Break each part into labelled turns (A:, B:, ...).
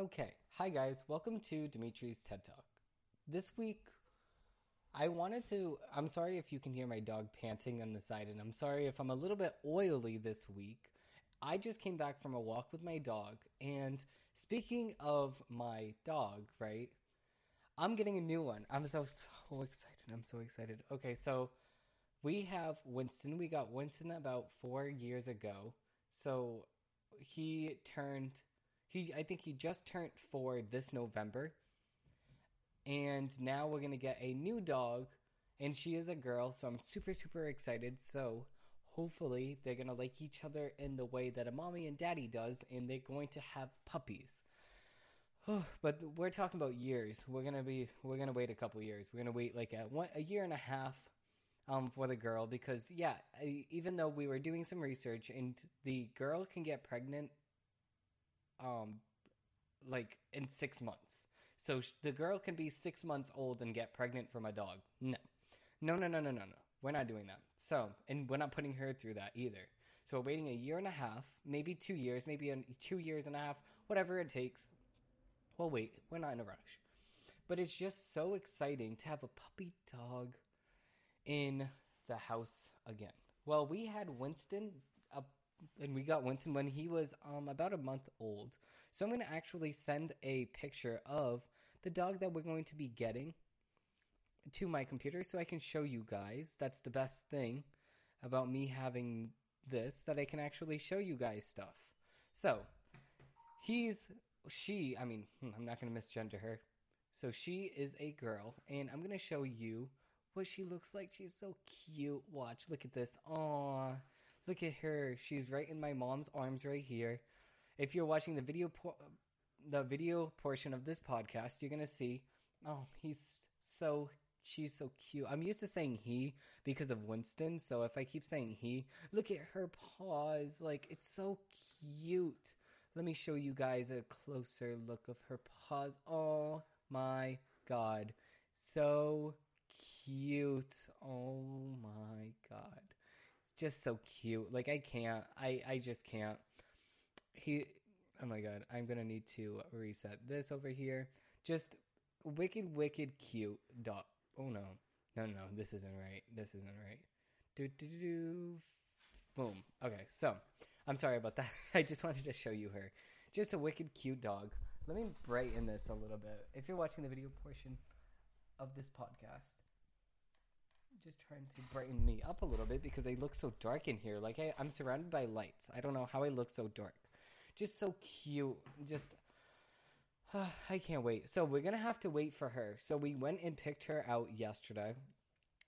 A: Okay, hi guys, welcome to Dimitri's TED Talk. This week, I wanted to. I'm sorry if you can hear my dog panting on the side, and I'm sorry if I'm a little bit oily this week. I just came back from a walk with my dog, and speaking of my dog, right? I'm getting a new one. I'm so so excited. I'm so excited. Okay, so we have Winston. We got Winston about four years ago. So he turned he I think he just turned four this November. And now we're gonna get a new dog, and she is a girl, so I'm super super excited. So hopefully they're gonna like each other in the way that a mommy and daddy does, and they're going to have puppies. but we're talking about years. We're gonna be we're gonna wait a couple years. We're gonna wait like a one a year and a half um, for the girl because yeah, even though we were doing some research and the girl can get pregnant, um, like in six months. So sh- the girl can be six months old and get pregnant from a dog. No, no, no, no, no, no, no. We're not doing that. So, and we're not putting her through that either. So we're waiting a year and a half, maybe two years, maybe a, two years and a half, whatever it takes. Well, wait, we're not in a rush. But it's just so exciting to have a puppy dog in the house again. Well, we had Winston, and we got Winston when he was um, about a month old. So I'm going to actually send a picture of the dog that we're going to be getting to my computer so I can show you guys. That's the best thing about me having this, that I can actually show you guys stuff. So, he's, she, I mean, hmm, I'm not going to misgender her. So she is a girl, and I'm going to show you what she looks like. She's so cute. Watch, look at this. Aw, look at her. She's right in my mom's arms right here. If you're watching the video, po- the video portion of this podcast, you're gonna see. Oh, he's so. She's so cute. I'm used to saying he because of Winston, so if I keep saying he, look at her paws. Like it's so cute. Let me show you guys a closer look of her paws. Oh my god. So cute. Oh my god. Just so cute. Like I can't. I I just can't. He Oh my god. I'm to need to reset this over here. Just wicked wicked cute dog. Oh no. No, no, this isn't right. This isn't right. Do do do do. Boom. Okay. So, I'm sorry about that. I just wanted to show you her. Just a wicked cute dog. Let me brighten this a little bit. If you're watching the video portion of this podcast, just trying to brighten me up a little bit because I look so dark in here. Like I, I'm surrounded by lights. I don't know how I look so dark. Just so cute. Just I can't wait. So we're gonna have to wait for her. So we went and picked her out yesterday,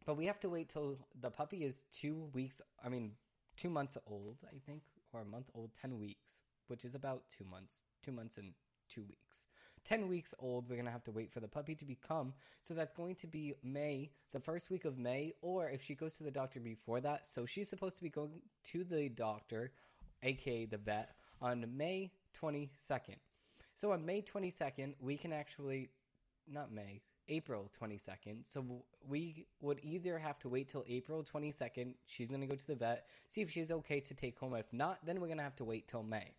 A: but we have to wait till the puppy is two weeks. I mean, two months old, I think, or a month old, ten weeks, which is about two months. Two months and two weeks. 10 weeks old, we're going to have to wait for the puppy to become. So that's going to be May, the first week of May, or if she goes to the doctor before that. So she's supposed to be going to the doctor, aka the vet, on May 22nd. So on May 22nd, we can actually, not May, April 22nd. So we would either have to wait till April 22nd. She's going to go to the vet, see if she's okay to take home. If not, then we're going to have to wait till May.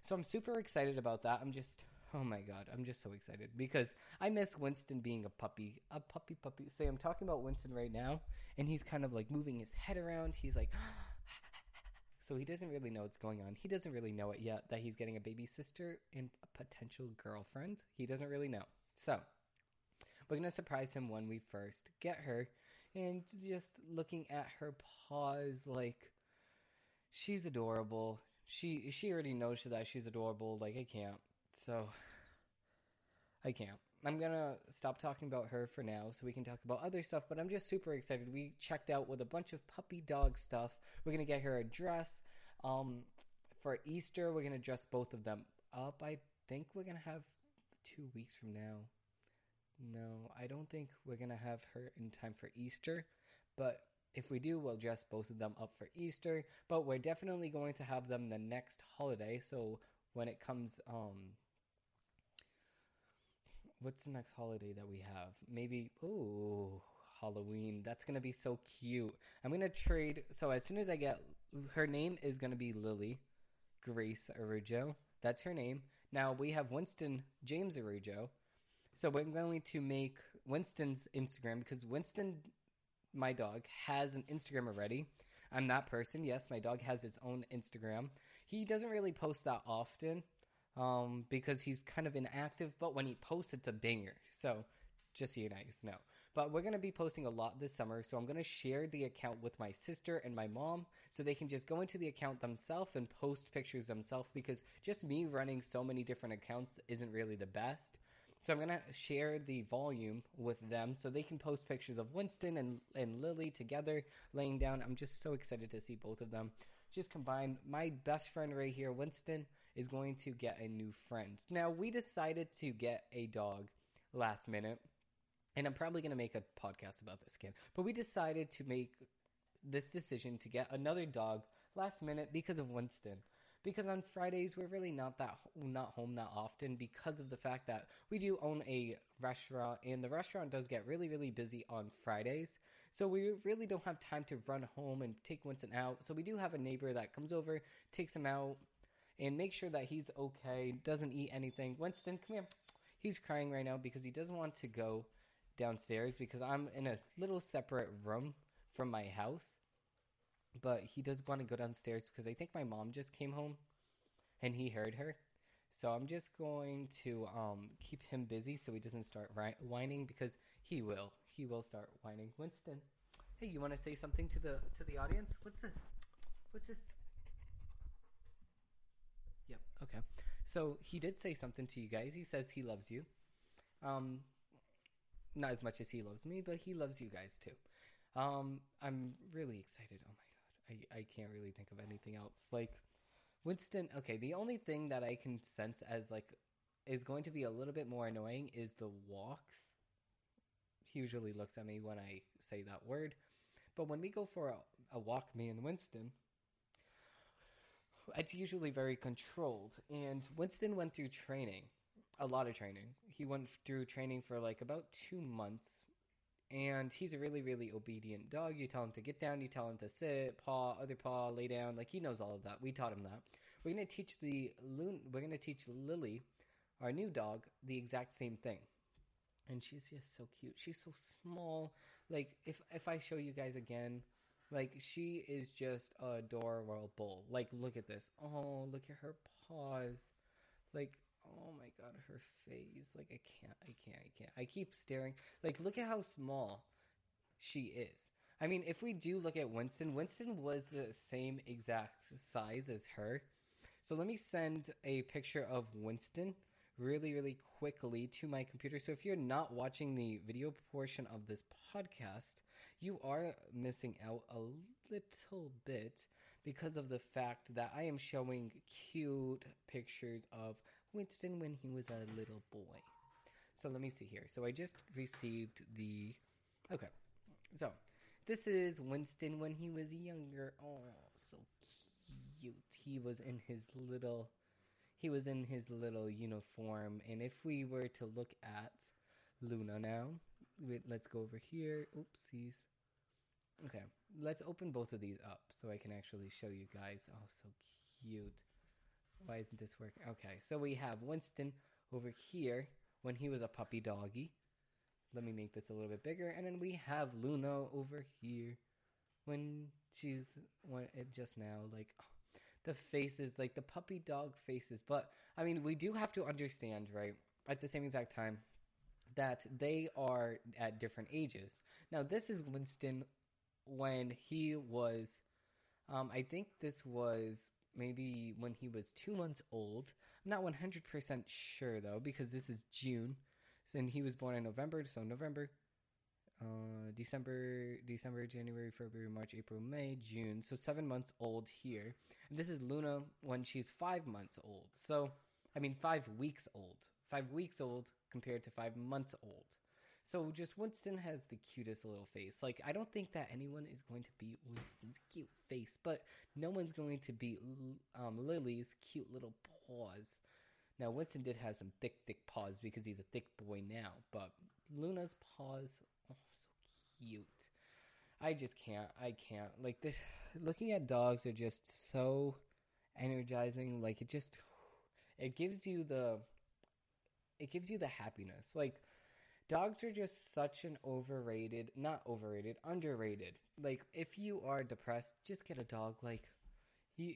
A: So I'm super excited about that. I'm just Oh my god, I'm just so excited because I miss Winston being a puppy, a puppy puppy. Say I'm talking about Winston right now, and he's kind of like moving his head around. He's like, so he doesn't really know what's going on. He doesn't really know it yet that he's getting a baby sister and a potential girlfriend. He doesn't really know. So we're gonna surprise him when we first get her, and just looking at her paws, like she's adorable. She she already knows that she's adorable. Like I can't. So I can't. I'm gonna stop talking about her for now so we can talk about other stuff, but I'm just super excited. We checked out with a bunch of puppy dog stuff. We're gonna get her a dress. Um, for Easter, we're gonna dress both of them up. I think we're gonna have two weeks from now. No, I don't think we're gonna have her in time for Easter, but if we do, we'll dress both of them up for Easter. But we're definitely going to have them the next holiday. So when it comes, um, what's the next holiday that we have? Maybe, oh, Halloween. That's gonna be so cute. I'm gonna trade. So as soon as I get her name is gonna be Lily Grace Arujo. That's her name. Now we have Winston James Arujo. So we're going to make Winston's Instagram because Winston, my dog, has an Instagram already. I'm that person. Yes, my dog has its own Instagram. He doesn't really post that often um, because he's kind of inactive, but when he posts, it's a banger. So just so you guys know. But we're going to be posting a lot this summer, so I'm going to share the account with my sister and my mom so they can just go into the account themselves and post pictures themselves because just me running so many different accounts isn't really the best. So I'm going to share the volume with them so they can post pictures of Winston and, and Lily together laying down. I'm just so excited to see both of them. Just combine my best friend right here, Winston, is going to get a new friend. Now, we decided to get a dog last minute and I'm probably going to make a podcast about this again. But we decided to make this decision to get another dog last minute because of Winston. Because on Fridays we're really not that not home that often because of the fact that we do own a restaurant and the restaurant does get really really busy on Fridays. So we really don't have time to run home and take Winston out. So we do have a neighbor that comes over, takes him out, and make sure that he's okay, doesn't eat anything. Winston, come here. He's crying right now because he doesn't want to go downstairs because I'm in a little separate room from my house. But he does want to go downstairs because I think my mom just came home and he heard her. So I'm just going to um, keep him busy so he doesn't start whining because he will. He will start whining. Winston, hey, you want to say something to the to the audience? What's this? What's this? Yep. Okay. So he did say something to you guys. He says he loves you. Um, not as much as he loves me, but he loves you guys too. Um, I'm really excited. Oh my I I can't really think of anything else. Like Winston. Okay, the only thing that I can sense as like is going to be a little bit more annoying is the walks. He usually looks at me when I say that word, but when we go for a, a walk, me and Winston. It's usually very controlled, and Winston went through training a lot of training. He went through training for like about two months, and he's a really, really obedient dog. You tell him to get down, you tell him to sit, paw, other paw, lay down. Like he knows all of that. We taught him that. We're gonna teach the loon. We're gonna teach Lily, our new dog, the exact same thing. And she's just so cute. She's so small. Like if if I show you guys again, like she is just adorable. Like look at this. Oh, look at her paws. Like Oh my god, her face. Like I can't, I can't, I can't. I keep staring. Like look at how small she is. I mean, if we do look at Winston, Winston was the same exact size as her. So let me send a picture of Winston really, really quickly to my computer. So if you're not watching the video portion of this podcast, you are missing out a little bit because of the fact that I am showing cute pictures of Winston when he was a little boy. So let me see here. So I just received the. Okay. So this is Winston when he was younger. Oh, so cute. He was in his little. He was in his little uniform. And if we were to look at Luna now, wait, let's go over here. Oopsies. Okay, let's open both of these up so I can actually show you guys. Oh, so cute. Why isn't this working? Okay, so we have Winston over here when he was a puppy doggy. Let me make this a little bit bigger. And then we have Luna over here when she's when it just now like oh, the faces like the puppy dog faces but i mean we do have to understand right at the same exact time that they are at different ages now this is winston when he was um, i think this was maybe when he was two months old. I'm not 100% sure though, because this is June. And he was born in November, so November, uh, December, December, January, February, March, April, May, June. So seven months old here. And this is Luna when she's five months old. So, I mean, five weeks old. Five weeks old compared to five months old. So just Winston has the cutest little face. Like I don't think that anyone is going to beat Winston's cute face, but no one's going to beat um, Lily's cute little paws. Now Winston did have some thick, thick paws because he's a thick boy now, but Luna's paws, oh, so cute. I just can't. I can't. Like this, looking at dogs are just so energizing. Like it just, it gives you the, it gives you the happiness. Like dogs are just such an overrated, not overrated, underrated. Like if you are depressed, just get a dog. Like you,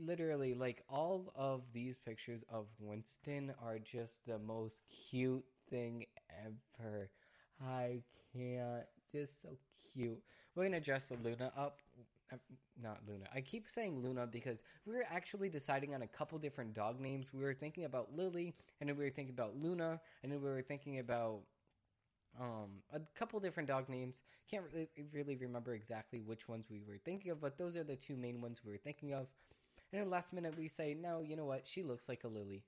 A: literally like all of these pictures of Winston are just the most cute thing ever. I can't. Just so cute. We're gonna dress the Luna up. Um, not Luna. I keep saying Luna because we were actually deciding on a couple different dog names. We were thinking about Lily, and then we were thinking about Luna, and then we were thinking about um, a couple different dog names. Can't really, really remember exactly which ones we were thinking of, but those are the two main ones we were thinking of. And then last minute we say, no, you know what? She looks like a lily.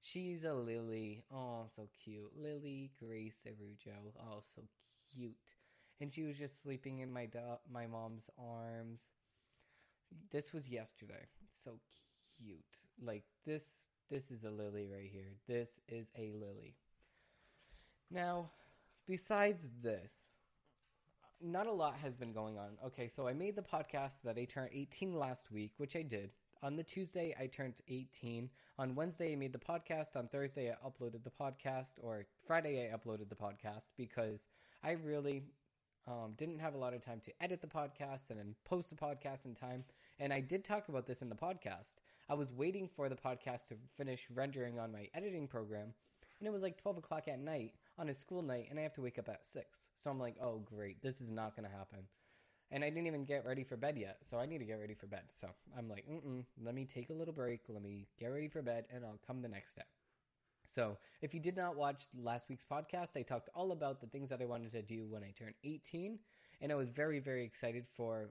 A: She's a lily. Oh, so cute. Lily Grace Arujo. Oh, so cute. And she was just sleeping in my do- my mom's arms. This was yesterday. So cute. Like this this is a lily right here. This is a lily. Now, besides this, not a lot has been going on. Okay, so I made the podcast that I turned 18 last week, which I did. On the Tuesday, I turned 18. On Wednesday, I made the podcast. On Thursday, I uploaded the podcast. Or Friday, I uploaded the podcast because I really um, didn't have a lot of time to edit the podcast and then post the podcast in time. And I did talk about this in the podcast. I was waiting for the podcast to finish rendering on my editing program, and it was like 12 o'clock at night on a school night, and I have to wake up at 6. So I'm like, oh, great, this is not going to happen. And I didn't even get ready for bed yet, so I need to get ready for bed. So I'm like, mm let me take a little break, let me get ready for bed, and I'll come the next day. So, if you did not watch last week's podcast, I talked all about the things that I wanted to do when I turned 18. And I was very, very excited for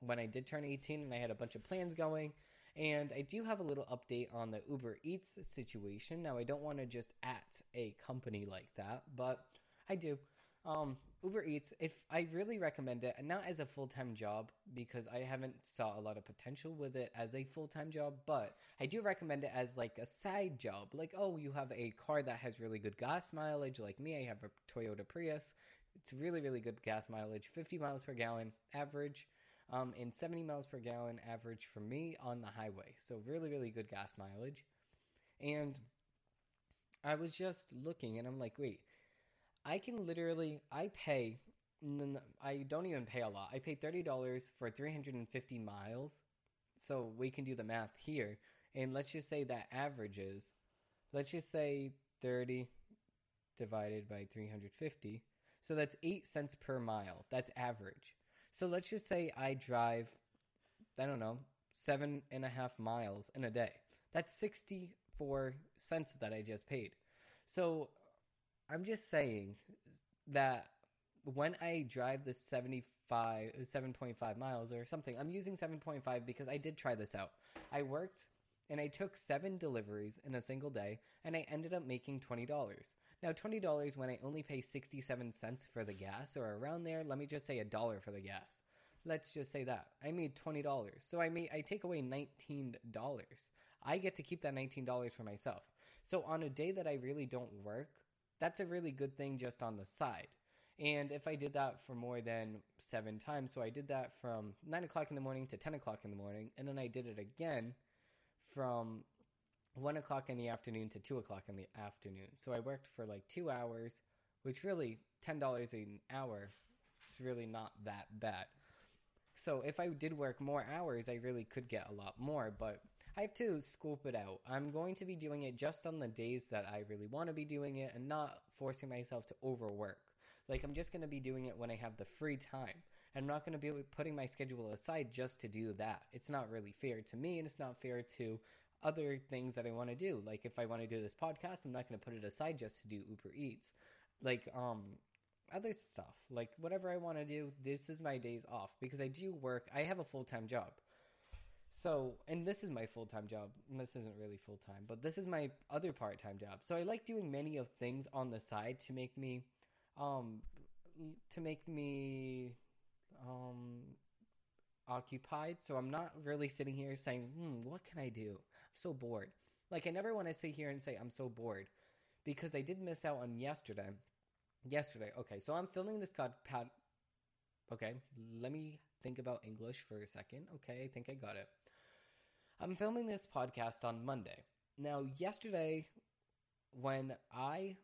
A: when I did turn 18 and I had a bunch of plans going. And I do have a little update on the Uber Eats situation. Now, I don't want to just at a company like that, but I do. Um, Uber Eats, if I really recommend it, and not as a full time job because I haven't saw a lot of potential with it as a full time job, but I do recommend it as like a side job. Like, oh, you have a car that has really good gas mileage, like me, I have a Toyota Prius. It's really, really good gas mileage, 50 miles per gallon average, um, and 70 miles per gallon average for me on the highway. So, really, really good gas mileage. And I was just looking and I'm like, wait, I can literally I pay I don't even pay a lot. I pay $30 for 350 miles. So we can do the math here. And let's just say that averages let's just say 30 divided by 350. So that's 8 cents per mile. That's average. So let's just say I drive, I don't know, seven and a half miles in a day. That's 64 cents that I just paid. So I'm just saying that when I drive the 75, 7.5 miles or something, I'm using 7.5 because I did try this out. I worked and I took seven deliveries in a single day and I ended up making $20. Now, $20 when I only pay 67 cents for the gas or around there, let me just say a dollar for the gas. Let's just say that. I made $20. So I made I take away $19. I get to keep that $19 for myself. So on a day that I really don't work, that's a really good thing just on the side. And if I did that for more than seven times, so I did that from nine o'clock in the morning to 10 o'clock in the morning, and then I did it again from one o'clock in the afternoon to two o'clock in the afternoon. So I worked for like two hours, which really $10 an hour is really not that bad. So if I did work more hours, I really could get a lot more, but I have to scope it out. I'm going to be doing it just on the days that I really want to be doing it and not forcing myself to overwork. Like, I'm just going to be doing it when I have the free time. I'm not going to be putting my schedule aside just to do that. It's not really fair to me, and it's not fair to other things that I want to do. Like, if I want to do this podcast, I'm not going to put it aside just to do Uber Eats. Like, um, other stuff. Like whatever I want to do, this is my days off because I do work. I have a full time job. So, and this is my full time job. This isn't really full time, but this is my other part time job. So I like doing many of things on the side to make me, um, to make me, um, occupied. So I'm not really sitting here saying, hmm, what can I do? So bored. Like I never want to sit here and say I'm so bored because I did miss out on yesterday. Yesterday, okay. So I'm filming this cod pad. Okay, let me think about English for a second. Okay, I think I got it. I'm filming this podcast on Monday. Now, yesterday, when I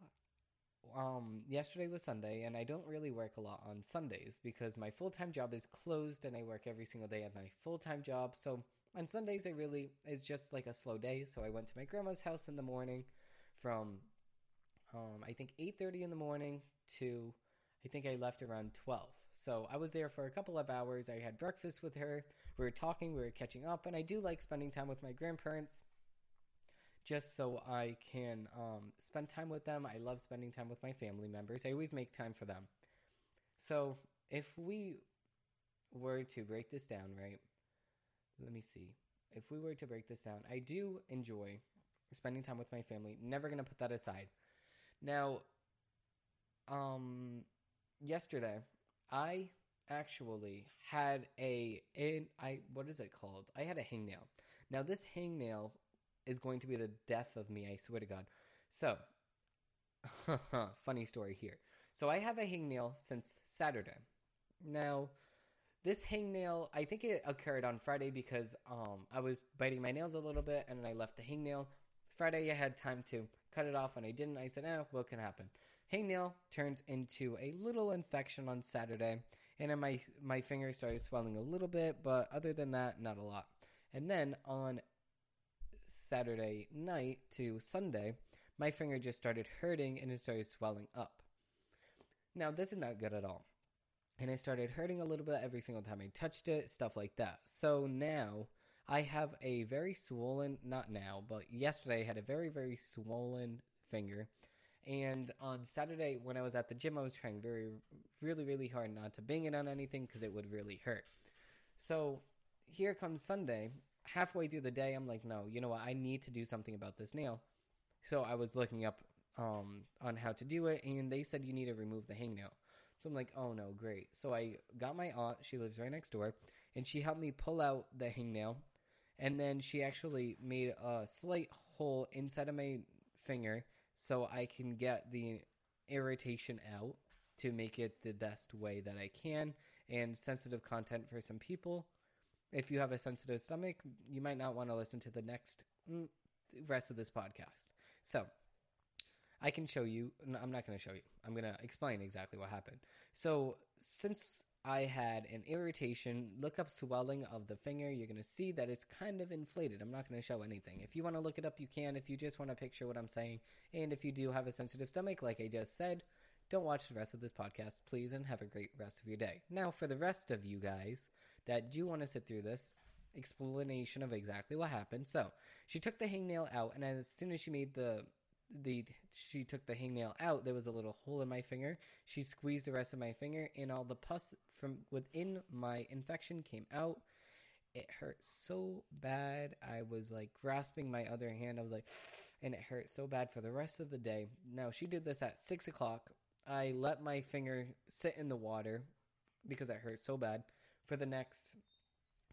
A: um yesterday was Sunday and I don't really work a lot on Sundays because my full-time job is closed and I work every single day at my full-time job. So on Sundays I really it's just like a slow day. So I went to my grandma's house in the morning from um I think 8:30 in the morning to I think I left around 12. So I was there for a couple of hours. I had breakfast with her. We were talking, we were catching up, and I do like spending time with my grandparents just so I can um, spend time with them. I love spending time with my family members. I always make time for them. So if we were to break this down, right? Let me see. If we were to break this down, I do enjoy spending time with my family. Never going to put that aside. Now, um, yesterday, I actually had a in I what is it called? I had a hangnail. Now this hangnail is going to be the death of me, I swear to God. So funny story here. So I have a hangnail since Saturday. Now this hangnail, I think it occurred on Friday because um, I was biting my nails a little bit and I left the hangnail. Friday I had time to cut it off and I didn't. I said, "Oh, what can happen?" Hangnail turns into a little infection on Saturday, and then my my finger started swelling a little bit, but other than that, not a lot. And then on Saturday night to Sunday, my finger just started hurting and it started swelling up. Now, this is not good at all. And it started hurting a little bit every single time I touched it, stuff like that. So now I have a very swollen, not now, but yesterday I had a very, very swollen finger. And on Saturday, when I was at the gym, I was trying very, really, really hard not to bang it on anything because it would really hurt. So here comes Sunday. Halfway through the day, I'm like, no, you know what? I need to do something about this nail. So I was looking up um, on how to do it, and they said you need to remove the hangnail. So I'm like, oh no, great. So I got my aunt, she lives right next door, and she helped me pull out the hangnail. And then she actually made a slight hole inside of my finger so I can get the irritation out to make it the best way that I can. And sensitive content for some people. If you have a sensitive stomach, you might not want to listen to the next mm, rest of this podcast. So, I can show you. No, I'm not going to show you. I'm going to explain exactly what happened. So, since I had an irritation, look up swelling of the finger. You're going to see that it's kind of inflated. I'm not going to show anything. If you want to look it up, you can. If you just want to picture what I'm saying, and if you do have a sensitive stomach, like I just said, don't watch the rest of this podcast, please, and have a great rest of your day. Now, for the rest of you guys that do want to sit through this, explanation of exactly what happened. So, she took the hangnail out, and as soon as she made the the she took the hangnail out. There was a little hole in my finger. She squeezed the rest of my finger and all the pus from within my infection came out. It hurt so bad. I was like grasping my other hand. I was like and it hurt so bad for the rest of the day. Now she did this at six o'clock. I let my finger sit in the water because it hurt so bad. For the next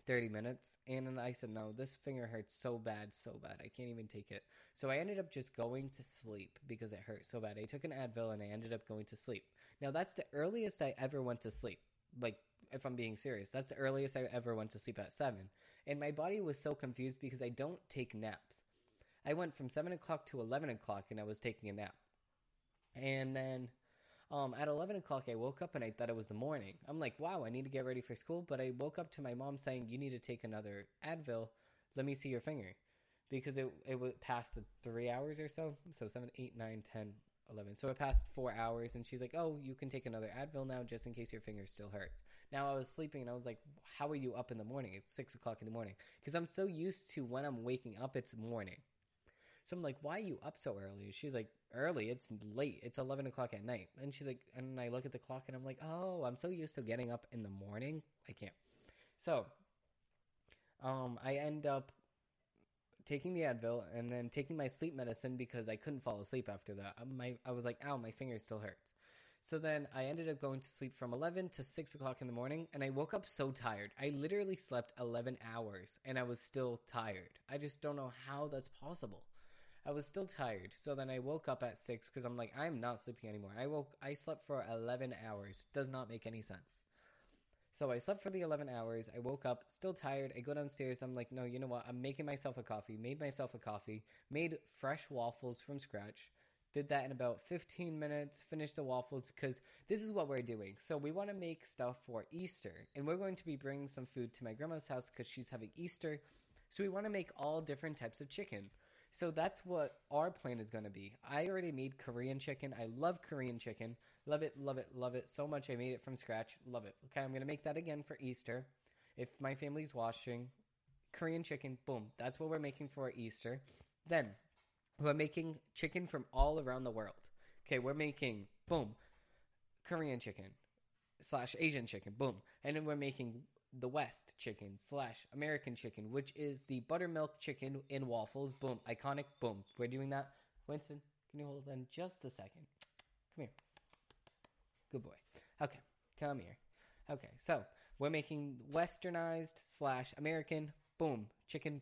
A: 30 minutes. And then I said, no, this finger hurts so bad, so bad. I can't even take it. So I ended up just going to sleep because it hurt so bad. I took an Advil and I ended up going to sleep. Now, that's the earliest I ever went to sleep. Like, if I'm being serious, that's the earliest I ever went to sleep at 7. And my body was so confused because I don't take naps. I went from 7 o'clock to 11 o'clock and I was taking a nap. And then um, at 11 o'clock, I woke up and I thought it was the morning. I'm like, wow, I need to get ready for school. But I woke up to my mom saying, you need to take another Advil. Let me see your finger. Because it, it was past the three hours or so. So 7, 8, 9, 10, 11. So it passed four hours. And she's like, oh, you can take another Advil now just in case your finger still hurts. Now I was sleeping and I was like, how are you up in the morning? It's 6 o'clock in the morning. Because I'm so used to when I'm waking up, it's morning. So I'm like, why are you up so early? She's like, early. It's late. It's 11 o'clock at night. And she's like, and I look at the clock and I'm like, oh, I'm so used to getting up in the morning. I can't. So, um, I end up taking the Advil and then taking my sleep medicine because I couldn't fall asleep after that. Um, My, I was like, ow, my finger still hurts. So then I ended up going to sleep from 11 to 6 o'clock in the morning, and I woke up so tired. I literally slept 11 hours, and I was still tired. I just don't know how that's possible. I was still tired, so then I woke up at 6 because I'm like, I'm not sleeping anymore. I woke, I slept for 11 hours. Does not make any sense. So I slept for the 11 hours. I woke up still tired. I go downstairs. I'm like, no, you know what? I'm making myself a coffee. Made myself a coffee. Made fresh waffles from scratch. Did that in about 15 minutes. Finished the waffles because this is what we're doing. So we want to make stuff for Easter. And we're going to be bringing some food to my grandma's house because she's having Easter. So we want to make all different types of chicken. So that's what our plan is going to be. I already made Korean chicken. I love Korean chicken. Love it, love it, love it so much. I made it from scratch. Love it. Okay, I'm going to make that again for Easter. If my family's watching, Korean chicken, boom. That's what we're making for Easter. Then we're making chicken from all around the world. Okay, we're making, boom, Korean chicken slash Asian chicken, boom. And then we're making the West chicken slash American chicken, which is the buttermilk chicken in waffles. Boom, iconic. Boom. We're doing that. Winston, can you hold on just a second? Come here. Good boy. Okay, come here. Okay, so we're making westernized slash American. Boom, chicken,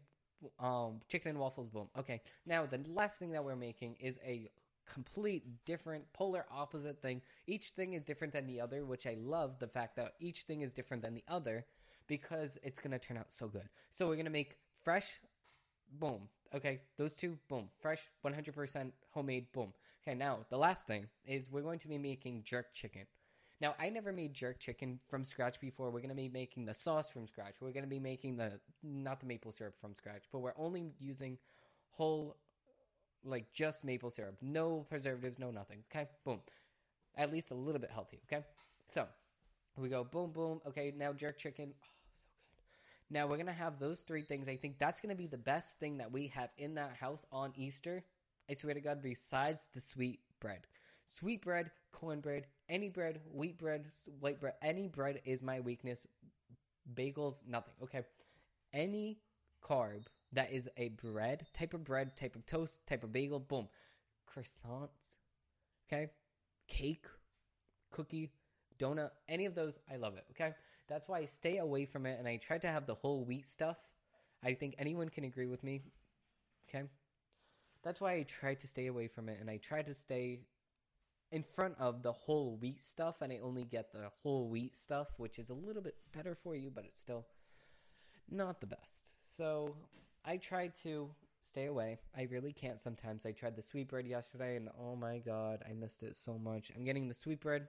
A: um, chicken and waffles. Boom. Okay, now the last thing that we're making is a complete different polar opposite thing. Each thing is different than the other which i love the fact that each thing is different than the other because it's going to turn out so good. So we're going to make fresh boom okay those two boom fresh 100% homemade boom. Okay now the last thing is we're going to be making jerk chicken. Now i never made jerk chicken from scratch before. We're going to be making the sauce from scratch. We're going to be making the not the maple syrup from scratch but we're only using whole like just maple syrup, no preservatives, no nothing. Okay, boom. At least a little bit healthy. Okay, so we go boom, boom. Okay, now jerk chicken. Oh, so good. Now we're gonna have those three things. I think that's gonna be the best thing that we have in that house on Easter. I swear to God, besides the sweet bread, sweet bread, cornbread, any bread, wheat bread, white bread, any bread is my weakness. Bagels, nothing. Okay, any carb that is a bread, type of bread, type of toast, type of bagel, boom. Croissants, okay? Cake, cookie, donut, any of those, I love it, okay? That's why I stay away from it and I try to have the whole wheat stuff. I think anyone can agree with me, okay? That's why I try to stay away from it and I try to stay in front of the whole wheat stuff and I only get the whole wheat stuff, which is a little bit better for you, but it's still not the best. So I try to stay away. I really can't sometimes. I tried the sweetbread yesterday and oh my god, I missed it so much. I'm getting the sweetbread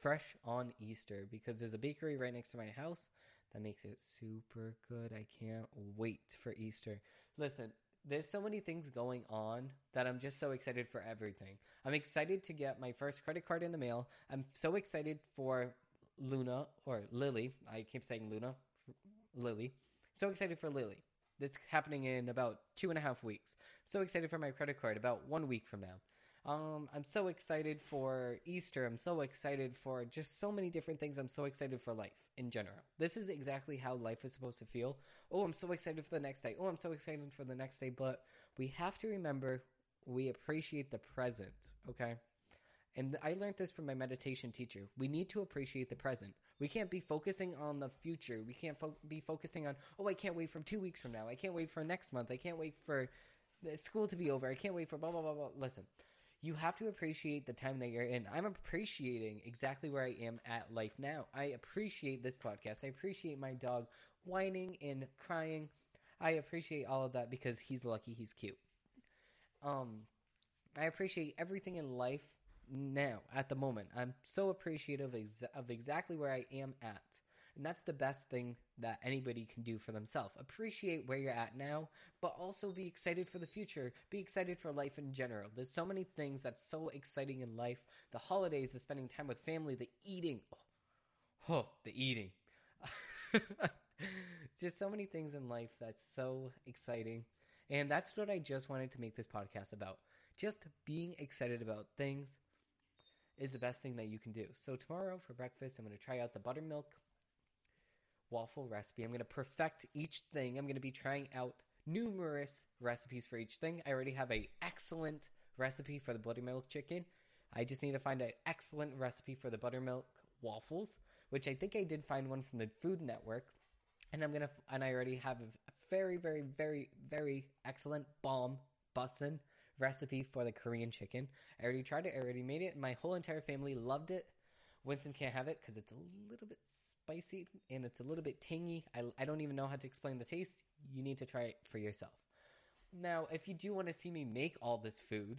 A: fresh on Easter because there's a bakery right next to my house that makes it super good. I can't wait for Easter. Listen, there's so many things going on that I'm just so excited for everything. I'm excited to get my first credit card in the mail. I'm so excited for Luna or Lily. I keep saying Luna, Lily. So excited for Lily. This happening in about two and a half weeks. So excited for my credit card about one week from now. Um, I'm so excited for Easter. I'm so excited for just so many different things. I'm so excited for life in general. This is exactly how life is supposed to feel. Oh, I'm so excited for the next day. Oh, I'm so excited for the next day. But we have to remember we appreciate the present, okay? And I learned this from my meditation teacher. We need to appreciate the present. We can't be focusing on the future. We can't fo- be focusing on, oh, I can't wait for two weeks from now. I can't wait for next month. I can't wait for school to be over. I can't wait for blah, blah, blah, blah. Listen, you have to appreciate the time that you're in. I'm appreciating exactly where I am at life now. I appreciate this podcast. I appreciate my dog whining and crying. I appreciate all of that because he's lucky, he's cute. Um, I appreciate everything in life now at the moment. I'm so appreciative of exactly where I am at. And that's the best thing that anybody can do for themselves. Appreciate where you're at now, but also be excited for the future. Be excited for life in general. There's so many things that's so exciting in life. The holidays, the spending time with family, the eating. Oh, oh the eating. Just so many things in life that's so exciting. And that's what I just wanted to make this podcast about. Just being excited about things is the best thing that you can do. So, tomorrow for breakfast, I'm going to try out the buttermilk waffle recipe. I'm going to perfect each thing. I'm going to be trying out numerous recipes for each thing. I already have a excellent recipe for the buttermilk chicken. I just need to find an excellent recipe for the buttermilk waffles, which I think I did find one from the Food Network. And I'm gonna, and I already have a very, very, very, very excellent bomb bussin recipe for the Korean chicken. I already tried it. I already made it. My whole entire family loved it. Winston can't have it because it's a little bit spicy and it's a little bit tangy. I, I don't even know how to explain the taste. You need to try it for yourself. Now, if you do want to see me make all this food,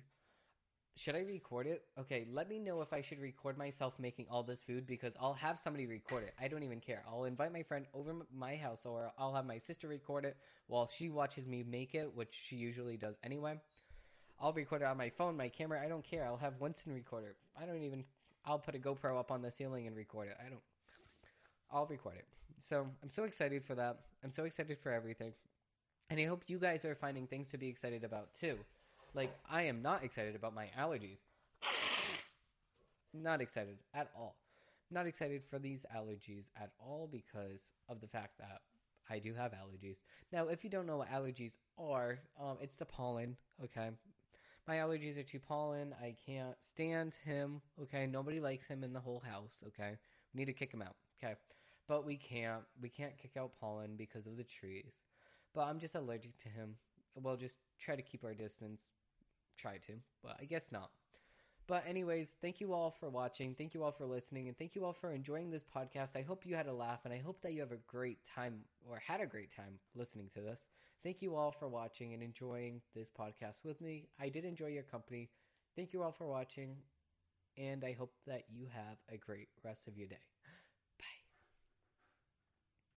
A: should I record it? Okay, let me know if I should record myself making all this food because I'll have somebody record it. I don't even care. I'll invite my friend over my house or I'll have my sister record it while she watches me make it, which she usually does anyway. I'll record it on my phone, my camera. I don't care. I'll have Winston record it. I don't even. I'll put a GoPro up on the ceiling and record it. I don't. I'll record it. So I'm so excited for that. I'm so excited for everything. And I hope you guys are finding things to be excited about too. Like, I am not excited about my allergies. Not excited at all. Not excited for these allergies at all because of the fact that I do have allergies. Now, if you don't know what allergies are, um, it's the pollen, okay? My allergies are to pollen. I can't stand him, okay? Nobody likes him in the whole house, okay? We need to kick him out, okay? But we can't. We can't kick out pollen because of the trees. But I'm just allergic to him. We'll just try to keep our distance. Try to, but I guess not. But, anyways, thank you all for watching. Thank you all for listening. And thank you all for enjoying this podcast. I hope you had a laugh and I hope that you have a great time or had a great time listening to this. Thank you all for watching and enjoying this podcast with me. I did enjoy your company. Thank you all for watching. And I hope that you have a great rest of your day.